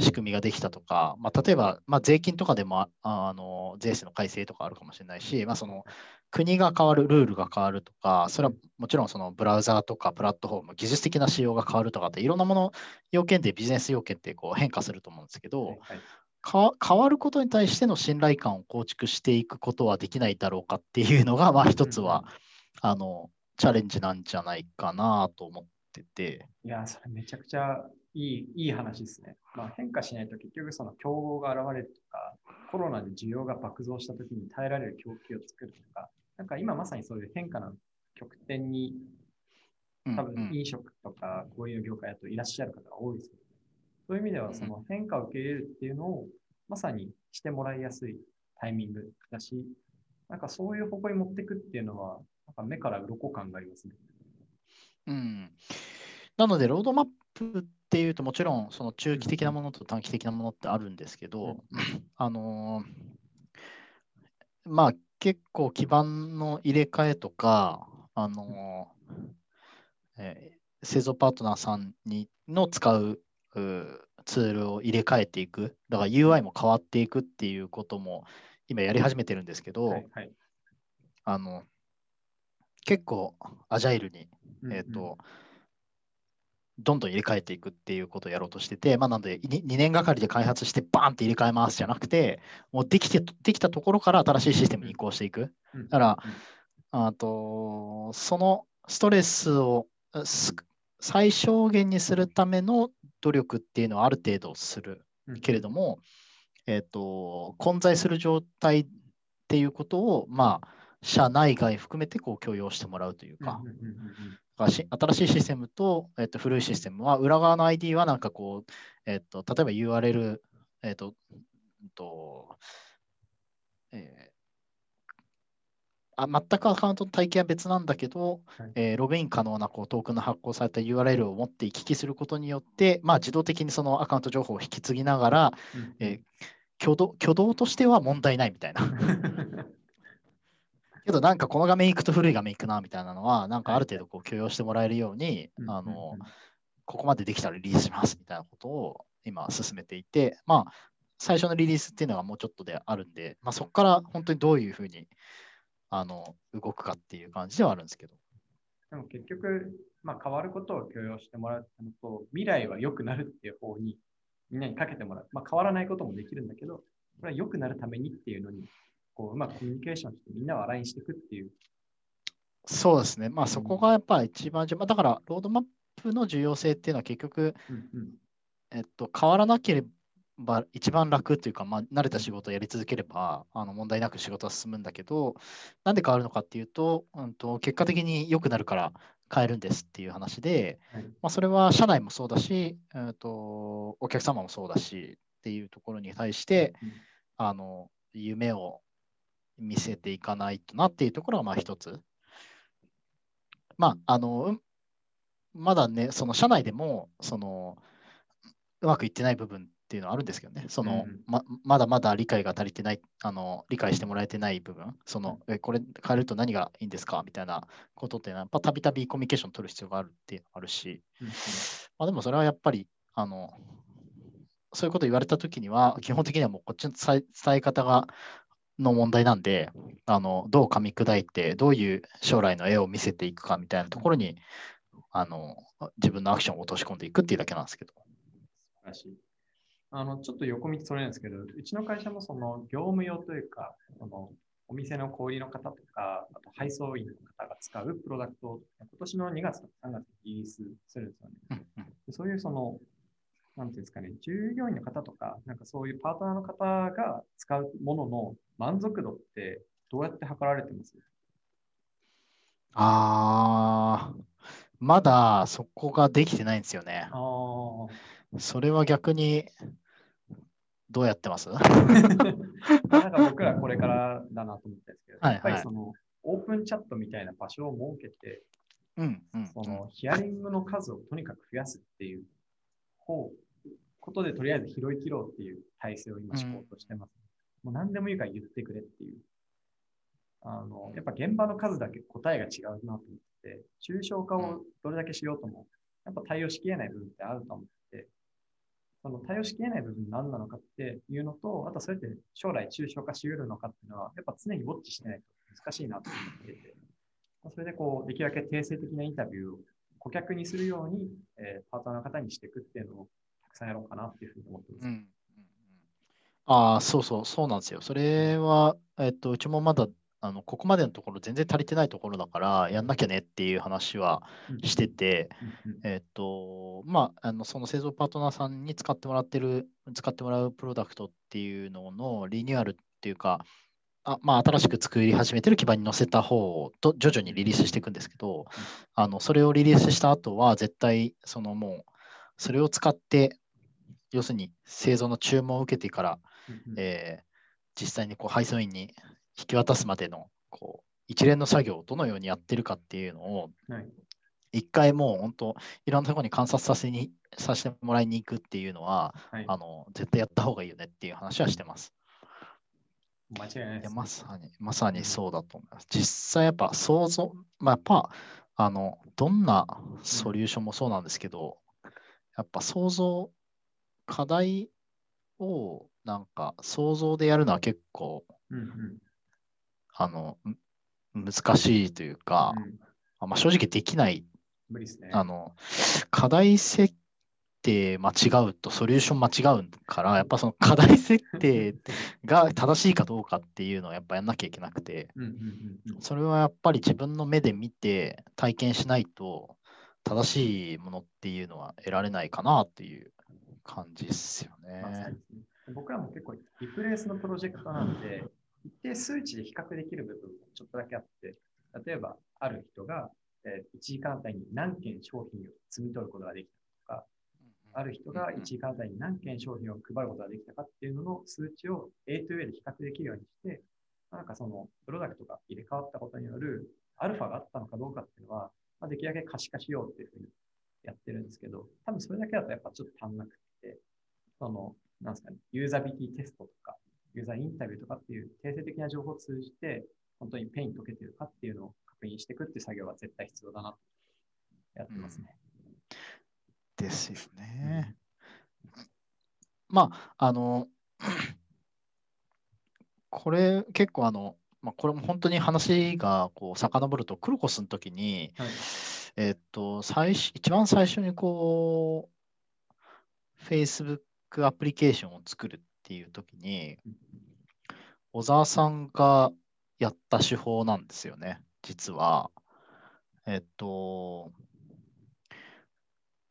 仕組みができたとか、まあ、例えば、まあ、税金とかでもあの税制の改正とかあるかもしれないし、まあ、その国が変わる、ルールが変わるとか、それはもちろんそのブラウザーとかプラットフォーム、技術的な仕様が変わるとかって、いろんなもの、要件でビジネス要件ってこう変化すると思うんですけど、はいはい。変わることに対しての信頼感を構築していくことはできないだろうかっていうのが、まあ一つは、あの、チャレンジなんじゃないかなと思ってて、いやー、それめちゃくちゃいいいい話ですね。まあ、変化しないと結局その競合が現れるとか、コロナで需要が爆増したときに耐えられる供給を作るとか、なんか今まさにそういう変化の極点にうん多分飲食とかこういう業界だといらっしゃる方が多いですよね。そういう意味ではその変化を受け入れるっていうのをまさにしてもらいやすいタイミングだし、なんかそういう方向に持っていくっていうのは、なんか目から鱗感がありますね。うん。なので、ロードマップっていうと、もちろん、その中期的なものと短期的なものってあるんですけど、あのーまあ、結構基盤の入れ替えとか、あのーえー製造パートナーさんにの使ううツールを入れ替えていく、だから UI も変わっていくっていうことも今やり始めてるんですけど、はいはい。あの結構アジャイルに、うんうん。えっ、と、どんどん入れ替えていくっていうことをやろうとしてて、まあ、なので 2, 2年がかりで開発してバーンって入れ替えますじゃなくて、もうできてできたところから新しいシステムに移行していく。うん。だからあと、そのストレスをす最小限にするための努力っていうのはある程度するうん。けれども、えっ、と、混在する状態っていうことを、まあ、社内外含めてこう許容してもらうというか、うんうんうんうんだからし新しいシステムと、えっと、古いシステムは、裏側の ID はなんかこう、えっと、例えば URL、えっと、うんとえーあ全くアカウントの体系は別なんだけど、はい。えーログイン可能なこうトークンの発行された URL を持って行き来することによって、まあ、自動的にそのアカウント情報を引き継ぎながら、うん。えー挙動挙動としては問題ないみたいな。けどなんかこの画面行くと古い画面行くなみたいなのは、なんかある程度こう許容してもらえるように、うんあのここまでできたらリリースしますみたいなことを今進めていて、まあ最初のリリースっていうのがもうちょっとであるんで、まあ、そこから本当にどういうふうにあの動くかっていう感じではあるんですけど。でも結局、まあ、変わることを許容してもらうのと、未来は良くなるっていう方にみんなにかけてもらう。まあ、変わらないこともできるんだけど、これは良くなるためにっていうのに、こううまくコミュニケーションしてみんなをアラインしていくっていう。そうですね。まあそこがやっぱ一番重要。まあだからロードマップの重要性っていうのは結局、うんうんえっと、変わらなければ一番楽っていうか、まあ、慣れた仕事をやり続ければあの問題なく仕事は進むんだけど、なんで変わるのかっていうと、うん、と結果的に良くなるから変えるんですっていう話で、はいまあ、それは社内もそうだし、うん、とお客様もそうだしっていうところに対して、うんあの夢を見せていかないとなっていうところがまあ一つ。まあ、あの、うんまだね、その社内でも、その、うまくいってない部分っていうのはあるんですけどね、その、うんままだまだ理解が足りてない、あの理解してもらえてない部分、その、えこれ変えると何がいいんですか？みたいなことってやっぱたびたびコミュニケーション取る必要があるっていうのがあるし、うんまあ、でもそれはやっぱり、あの、そういうこと言われたときには、基本的にはもうこっちの伝え伝え方が、の問題なんで、あの、どう噛み砕いて、どういう将来の絵を見せていくかみたいなところに、あの、自分のアクションを落とし込んでいくっていうだけなんですけど。素晴らしい。あの、ちょっと横道それなんですけど、うちの会社もその業務用というか、そのお店の小売りの方とか、あと配送員の方が使うプロダクトを今年の2月とか3月にリリースするんですよね。そういうその、なんていうんですかね、従業員の方とか、なんかそういうパートナーの方が使うものの満足度ってどうやって測られてます？あー、まだそこができてないんですよね。ああ。それは逆に、どうやってます？なんか僕らこれからだなと思ったんですけど、はいやっぱりそのオープンチャットみたいな場所を設けて、うんうんそのヒアリングの数をとにかく増やすっていう方ことでとりあえず拾い切ろうっていう体制を今敷こうとしてます。もう何でもいいから言ってくれっていう。あの、やっぱ現場の数だけ答えが違うなと思って、抽象化をどれだけしようとも、やっぱ対応しきれない部分ってあると思その対応しきれない部分何なのかっていうのと、あとそれって将来抽象化し得るのかっていうのは、やっぱ常にウォッチしてないと難しいなと思っていて、それでこう、できるだけ定性的なインタビューを顧客にするように、えーパートナーの方にしていくっていうのをたくさんやろうかなっていうふうに思ってます。ああ、そうそう、そうなんですよ。それは、えっと、うちもまだ、あの、ここまでのところ全然足りてないところだから、やんなきゃねっていう話はしてて、えっと、まあ、あの、その製造パートナーさんに使ってもらってる、使ってもらうプロダクトっていうののリニューアルっていうか、あまあ、新しく作り始めてる基盤に載せた方と徐々にリリースしていくんですけど、あの、それをリリースした後は、絶対、そのもう、それを使って、要するに製造の注文を受けてから、えー実際にこう配送員に引き渡すまでのこう一連の作業をどのようにやってるかっていうのをはい一回もう本当いろんなところに観察させにさせてもらいに行くっていうのははいあの絶対やった方がいいよねっていう話はしてます。間違いないです、まさにまさにそうだと思います。実際やっぱ想像、まあ、やっぱあの、どんなソリューションもそうなんですけど、やっぱ想像、課題をなんか想像でやるのは結構、うんうんあの、ん難しいというか、うん。あまあ、正直できない、無理ですね。あの、課題設定間違うとソリューション間違うから、やっぱその課題設定が正しいかどうかっていうのをやっぱやんなきゃいけなくて、それはやっぱり自分の目で見て体験しないと正しいものっていうのは得られないかなっていう感じですよね。僕らも結構リプレイスのプロジェクトなんで、一定数値で比較できる部分もちょっとだけあって、例えばある人が、えー1時間あたりに何件商品を摘み取ることができたとか、ある人が1時間あたりに何件商品を配ることができたかっていうのの数値を A to A で比較できるようにして、なんかそのプロダクトが入れ替わったことによるアルファがあったのかどうかっていうのは、まあ、できるだけ可視化しようっていうふうにやってるんですけど、多分それだけだとやっぱちょっと足んなくて、その、なんですかね、ユーザビリティテストとか、ユーザーインタビューとかっていう定性的な情報を通じて、本当にペイン解けてるかっていうのを確認していくっていう作業は絶対必要だなとやってますね。ですよね。まあ、あの、これ結構あの、まあ、これも本当に話がこう遡ると、クロコスの時に、はいえっと、最初、一番最初にこう、Facebook アプリケーションを作るっていう時に、小沢さんがやった手法なんですよね、実は。えっと、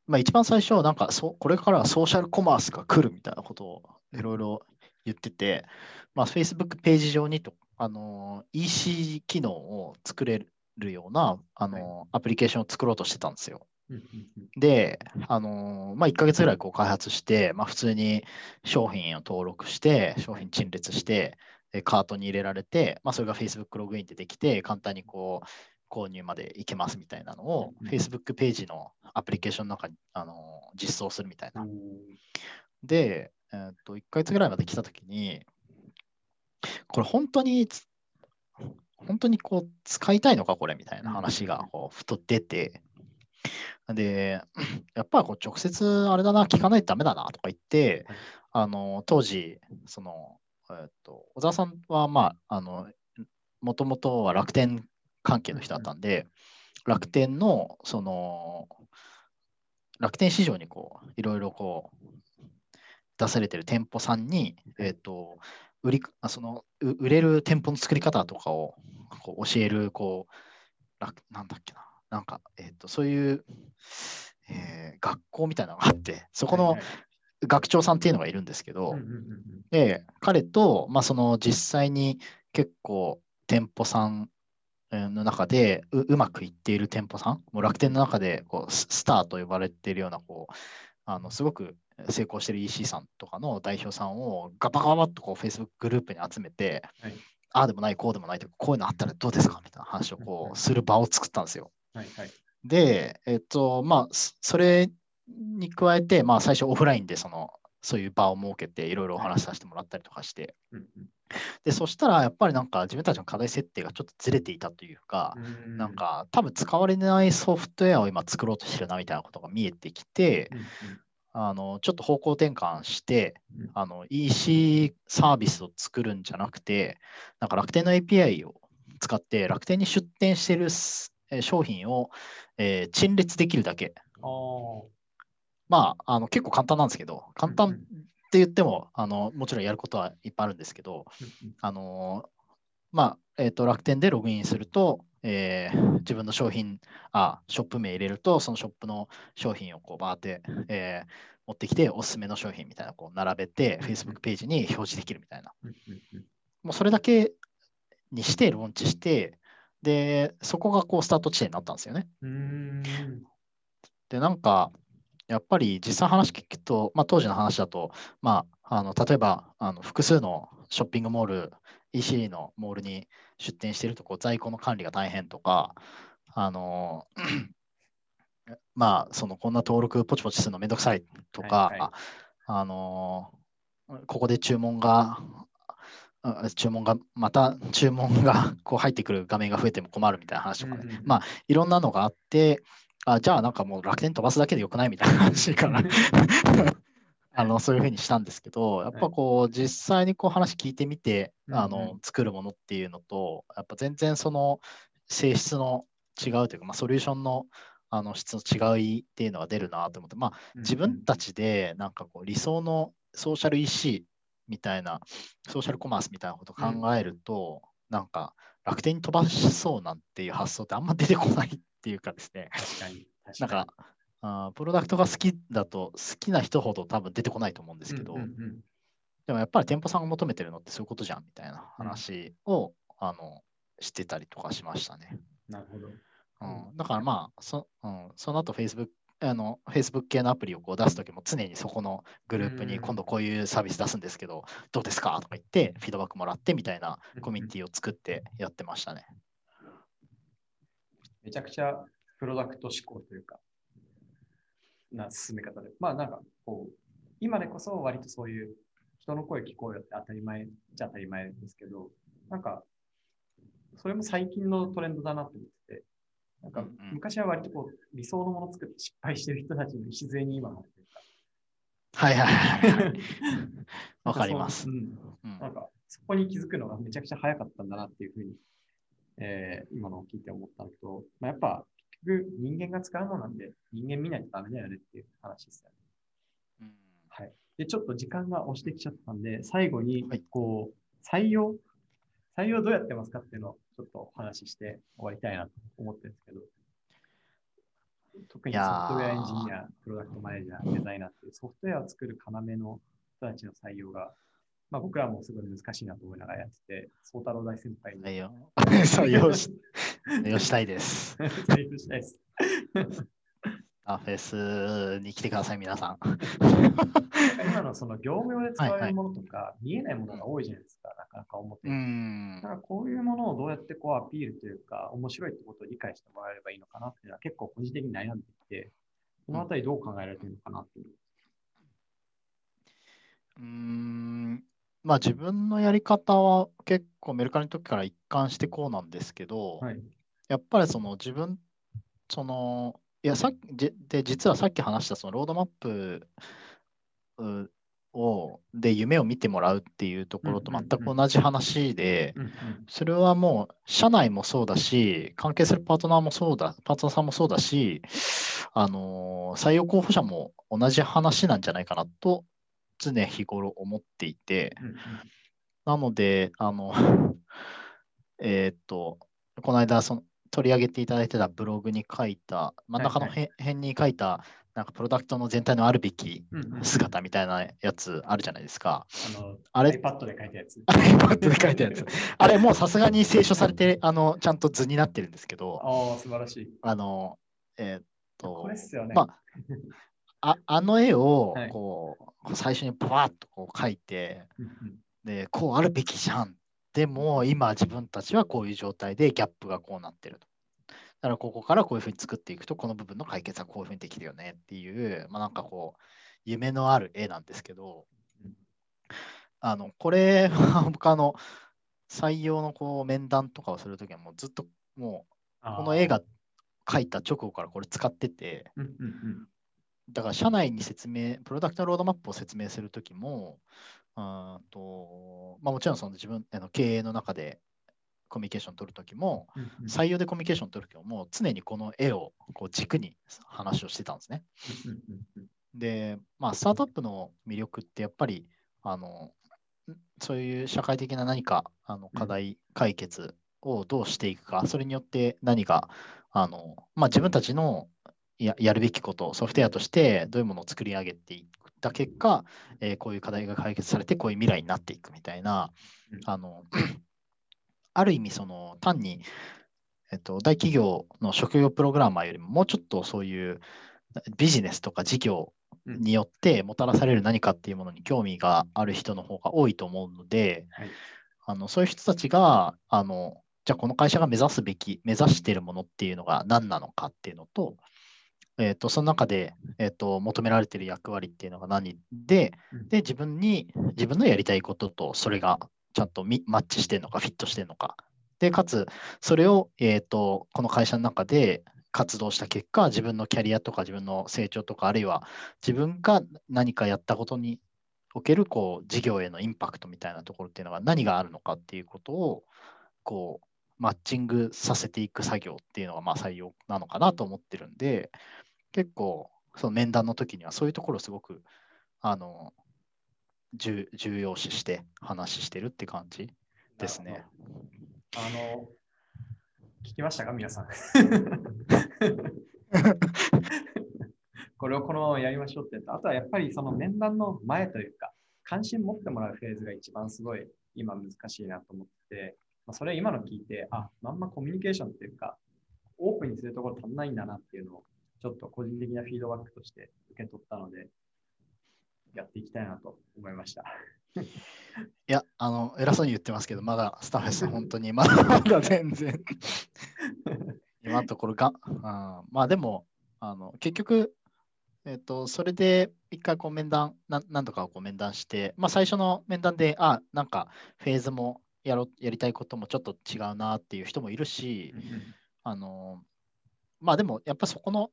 まあ一番最初はなんかそ、これからはソーシャルコマースが来るみたいなことをいろいろ言ってて、まあ、Facebook ページ上にと、あの EC 機能を作れるような、あのアプリケーションを作ろうとしてたんですよ。で、あのまあ、1ヶ月ぐらいこう開発して、まあ、普通に商品を登録して、商品陳列して、でカートに入れられて、まあ、それが Facebook ログインでできて、簡単にこう購入までいけますみたいなのを、うん Facebook ページのアプリケーションの中に、あの実装するみたいな。で、えーっと、1ヶ月ぐらいまで来たときに、これ本当につ、本当にこう使いたいのか、これみたいな話がこうふと出て、で、やっぱりこう直接あれだな、聞かないとダメだなとか言ってはい、あの当時、その、えーっと、小沢さんは、まあ、あの、もともとは楽天関係の人だったんで、楽天の、その、楽天市場にこう、いろいろこう、出されてる店舗さんに、えっ、と、売り、あその、う売れる店舗の作り方とかをこう教える、こう、楽なんだっけな、なんか、えっ、と、そういう、えー学校みたいなのがあって、そこの学長さんっていうのがいるんですけど、で、彼と、まあ、その実際に結構店舗さんえーの中でううまくいっている店舗さん、もう楽天の中でこうススターと呼ばれているようなこうあのすごく成功している EC さんとかの代表さんをガバガバッとこう Facebook グループに集めて、はい。ああでもない、こうでもないとか、こういうのあったらどうですかみたいな話をこうする場を作ったんですよ。はいはい。で、えっと、まあ、そそれに加えて、まあ、最初オフラインでその、そういう場を設けて、いろいろお話しさせてもらったりとかして、うんで、そしたら、やっぱりなんか自分たちの課題設定がちょっとずれていたというか、うん。なん、か多分使われないソフトウェアを今作ろうとしてるなみたいなことが見えてきて、うんうん。あのちょっと方向転換してうん、あの EC サービスを作るんじゃなくて、なんか楽天の API を使って楽天に出店している商品を、えー陳列できるだけ。まあ、あの結構簡単なんですけど、簡単って言っても、あのもちろんやることはいっぱいあるんですけど、あのまあ、えっ、と、楽天でログインすると、えー自分の商品、あ、ショップ名入れると、そのショップの商品をこうバーって、えー持ってきて、おすすめの商品みたいなこう並べて、うん Facebook ページに表示できるみたいな。もうそれだけにして、ローンチして、で、そこがこうスタート地点になったんですよね。で、なんか、やっぱり実際話聞くと、まあ、当時の話だと、まあ、あの例えばあの複数のショッピングモール、EC のモールに出店しているとこう在庫の管理が大変とか、あの まあ、そのこんな登録ポチポチするのめんどくさいとか、はいはいあのここで注文があ注文が、また注文が こう入ってくる画面が増えても困るみたいな話とかね、まあ、いろんなのがあって、あじゃあなんかもう楽天飛ばすだけでよくないみたいな話から あのそういうふうにしたんですけど、やっぱこう実際にこう話聞いてみて、あうん。うの作るものっていうのと、やっぱ全然その性質の違うというか、まあ、ソリューションのあの質の違いっていうのが出るなと思って、まあ、自分たちでなんかこう理想のソーシャル EC みたいな、ソーシャルコマースみたいなことを考えると、なんか楽天に飛ばしそうなんていう発想ってあんま出てこないっていうかですね、確かに。確なんか、あープロダクトが好きだと好きな人ほど多分出てこないと思うんですけど、うんうんうんでもやっぱり店舗さんが求めてるのってそういうことじゃんみたいな話を、あのしてたりとかしましたね。なるほど。うん、だからまあそ,、うん、その後 Facebook あの Facebook 系のアプリをこう出すときも常にそこのグループに今度こういうサービス出すんですけど、どうですか？とか言ってフィードバックもらってみたいなコミュニティを作ってやってましたね。めちゃくちゃプロダクト思考というか、な進め方で。まあなんかこう、今でこそ割とそういう人の声聞こうよって当たり前じゃ当たり前ですけど、なんか、それも最近のトレンドだなと思って、なんか昔は割とこう理想のものを作って失敗してる人たちの礎に今のというか、はいはいはいはい。わかります。なんか、そこに気づくのがめちゃくちゃ早かったんだなっていうふうに、えー今のを聞いて思ったのと、まあ、やっぱ、結局人間が使うものなんで、人間見ないとダメだよねっていう話ですよね。うん。はい。で、ちょっと時間が押してきちゃったんで、最後にはい、こう、採用、採用どうやってますかっていうのをちょっとお話しして終わりたいなと思ってるんですけど、特にソフトウェアエンジニア、プロダクトマネージャー、デザイナーっていうソフトウェアを作る要の人たちの採用が、まあ、僕らもすごい難しいなと思いながらやってて、宗太郎大先輩に採用採用し採用したいです。採用したいです。あフェスに来てください、皆さん。今のその業務用で使わはいはいれるものとか、見えないものが多いじゃないですか、なかなか思っだからこういうものをどうやってこうアピールというか、面白いってことを理解してもらえればいいのかなっていうのは結構個人的に悩んでいて、このあたりどう考えられてるのかなっていう。うーんまあ自分のやり方は結構メルカリの時から一貫してこうなんですけど、はい。やっぱりその自分、その、いやさっきじで、実はさっき話したそのロードマップうをで夢を見てもらうっていうところと全く同じ話で、それはもう社内もそうだし、関係するパートナーもそうだ、パートナーさんもそうだし、あのー採用候補者も同じ話なんじゃないかなと常日頃思っていて、なので、あの、えーっと、この間その取り上げていただいてたブログに書いた、真ん中のはいに書いた、なんかプロダクトの全体のあるべき姿みたいなやつあるじゃないですか。あの、あれ iPad で書いたやつ。iPad で書いたやつ。あれもうさすがに清書されて、あの、ちゃんと図になってるんですけど、ああ、素晴らしい。あの、えーっことれっすよね。まあ あの絵をはいこう、最初にパワッとこう描いて、で、こうあるべきじゃん。でも今自分たちはこういう状態でギャップがこうなってると。だからここからこういうふうに作っていくと、この部分の解決はこういうふうにできるよねっていう、まあ、なんかこう、夢のある絵なんですけどうん、あの、これは他の採用のこう面談とかをするときはもうずっともう、この絵が、描いた直後からこれ使ってて、だから社内に説明、プロダクトロードマップを説明するときも、あーとまあ、もちろんその自分あの経営の中でコミュニケーション取るときも、うんうん。採用でコミュニケーション取るときも、常にこの絵をこう軸に話をしてたんですね。うんうんうんで、まあ、スタートアップの魅力ってやっぱり、あのんそういう社会的な何かあのうん。課題解決をどうしていくか、それによって何かあの、まあ、自分たちのややるべきこと、ソフトウェアとしてどういうものを作り上げていった結果、えーこういう課題が解決されて、こういう未来になっていくみたいなうん、あのある意味、その単に、えっと、大企業の職業プログラマーよりも、もうちょっとそういうビジネスとか事業うん。によってもたらされる何かっていうものに興味がある人の方が多いと思うので、はい。あのそういう人たちがあの、じゃあこの会社が目指すべき、目指しているものっていうのが何なのかっていうのと、えっとその中で、えっと求められている役割っていうのが何で、うん。で、自分に、自分のやりたいこととそれがちゃんとミマッチしてるのか、フィットしてるのか。で、かつ、それを、えー、とこの会社の中で活動した結果、自分のキャリアとか自分の成長とか、あるいは自分が何かやったことにおけるこう事業へのインパクトみたいなところっていうのが何があるのかっていうことをこうマッチングさせていく作業っていうのがまあ採用なのかなと思ってるんで、結構その面談の時にはそういうところをすごくあの重重要視して話してるって感じですね。あの、聞きましたか、皆さん？これをこのままやりましょうってあとはやっぱりその面談の前というか、関心持ってもらうフェーズが一番すごい今難しいなと思ってて、まあ、それ今の聞いて、あ、まんまコミュニケーションっていうか、オープンにするところ足んないんだなっていうのを、ちょっと個人的なフィードバックとして受け取ったので、やっていきたいなと思いました。いや、あの、偉そうに言ってますけど、まだスタッフです、本当に、まだまだ全然。今のところが、あまあでも、あの結局、えっ、と、それで一回こう面談、な何度かこう面談して、まあ最初の面談で、あ、なんかフェーズもやろやりたいこともちょっと違うなっていう人もいるし、あの、まあでもやっぱそこの、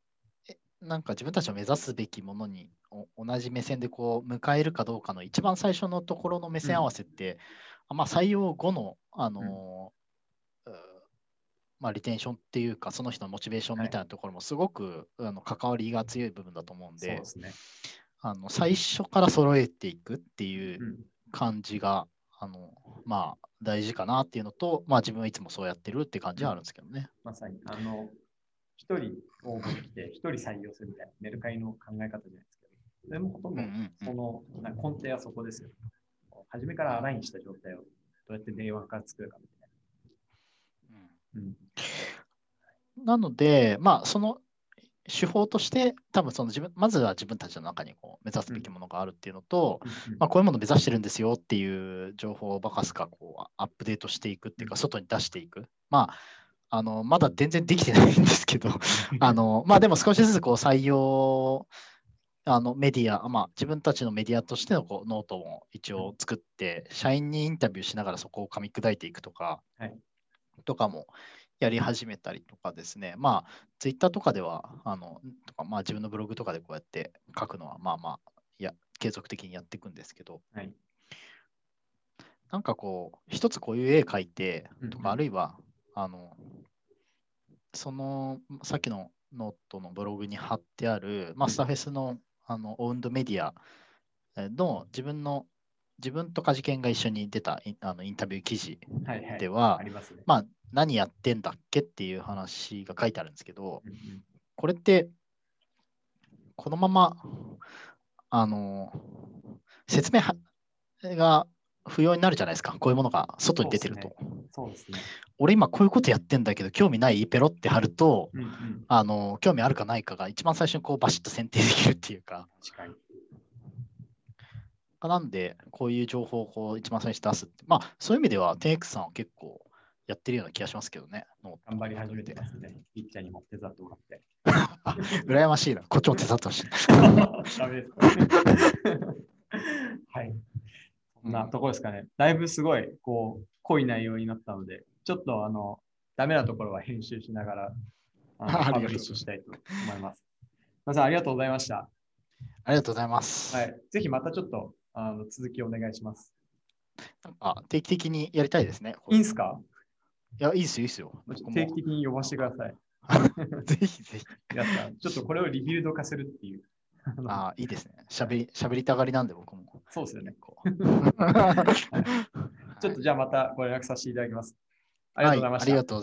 えなんか自分たちの目指すべきものにお同じ目線でこう迎えるかどうかの一番最初のところの目線合わせって、あまあ採用後の、あの、うまあ、リテンションっていうか、その人のモチベーションみたいなところもすごく、あの関わりが強い部分だと思うんでね。あの最初から揃えていくっていううん。感じが、あのまあ、大事かなっていうのと、まあ、自分はいつもそうやってるって感じはあるんですけどね。まさに、あの、一人応募できて、一人採用するみたいなメルカリの考え方じゃないですけど、でもほとんどうんうんうんその、な根底はそこですよ。初めからアラインした状態をどうやって電話から作るかみたいな。うんなので、まあ、その手法として、多分その自分、まずは自分たちの中にこう目指すべきものがあるっていうのと、まあ、こういうものを目指してるんですよっていう情報をバカスカこうアップデートしていくっていうか、外に出していく。まあ、あのまだ全然できてないんですけど、あのまあでも少しずつこう採用あのメディア、まあ、自分たちのメディアとしてのこうノートも一応作って、社員にインタビューしながらそこを噛み砕いていくとか、はい。とかもやり始めたりとかですね、まあ、ツイッターとかでは、あのとかまあ、自分のブログとかでこうやって書くのは、まあまあ、いや継続的にやっていくんですけど、はい。なんかこう、一つこういう絵描いてとか、うんうん。あるいは、あの、その、さっきのノートのブログに貼ってある、まあ、スタフェスのあのオウンドメディアえーの自分の、自分とカジケンが一緒に出たインあのインタビュー記事はいはい。ではありますね。まあ、何やってんだっけ？っていう話が書いてあるんですけど、これって、このまま、あの、説明はが不要になるじゃないですか。こういうものが外に出てると。そうですね。俺今こういうことやってんだけど、興味ないペロって貼ると、うんうん、あの、興味あるかないかが一番最初にこうバシッと選定できるっていうか。なんで、こういう情報をこう一番最初に出す。まあ、そういう意味では、10X さんは結構やってるような気がしますけどね。頑張り始めてますね。ピッチャーにも手伝ってもらって。羨ましいな。こっちも手伝ってほしい。ダメですか はい。そんなところですかね。だいぶすごい、こう、濃い内容になったので、ちょっとあの、ダメなところは編集しながら、あの ありがとうパブリッシュしたいと思います。まずありがとうございました。ありがとうございます。はい。ぜひまたちょっとあの続きお願いします。なんか定期的にやりたいですね。いいんすか？いや、いいですよ、いいですよ。定期的に呼ばせてください。ぜひぜひ。やった。ちょっとこれをリビルド化するっていう。ああ、いいですね。しゃべり、しゃべりたがりなんで、僕も。そうですよね。こう ちょっとじゃあまたご連絡させていただきます。ありがとうございました。はありがとう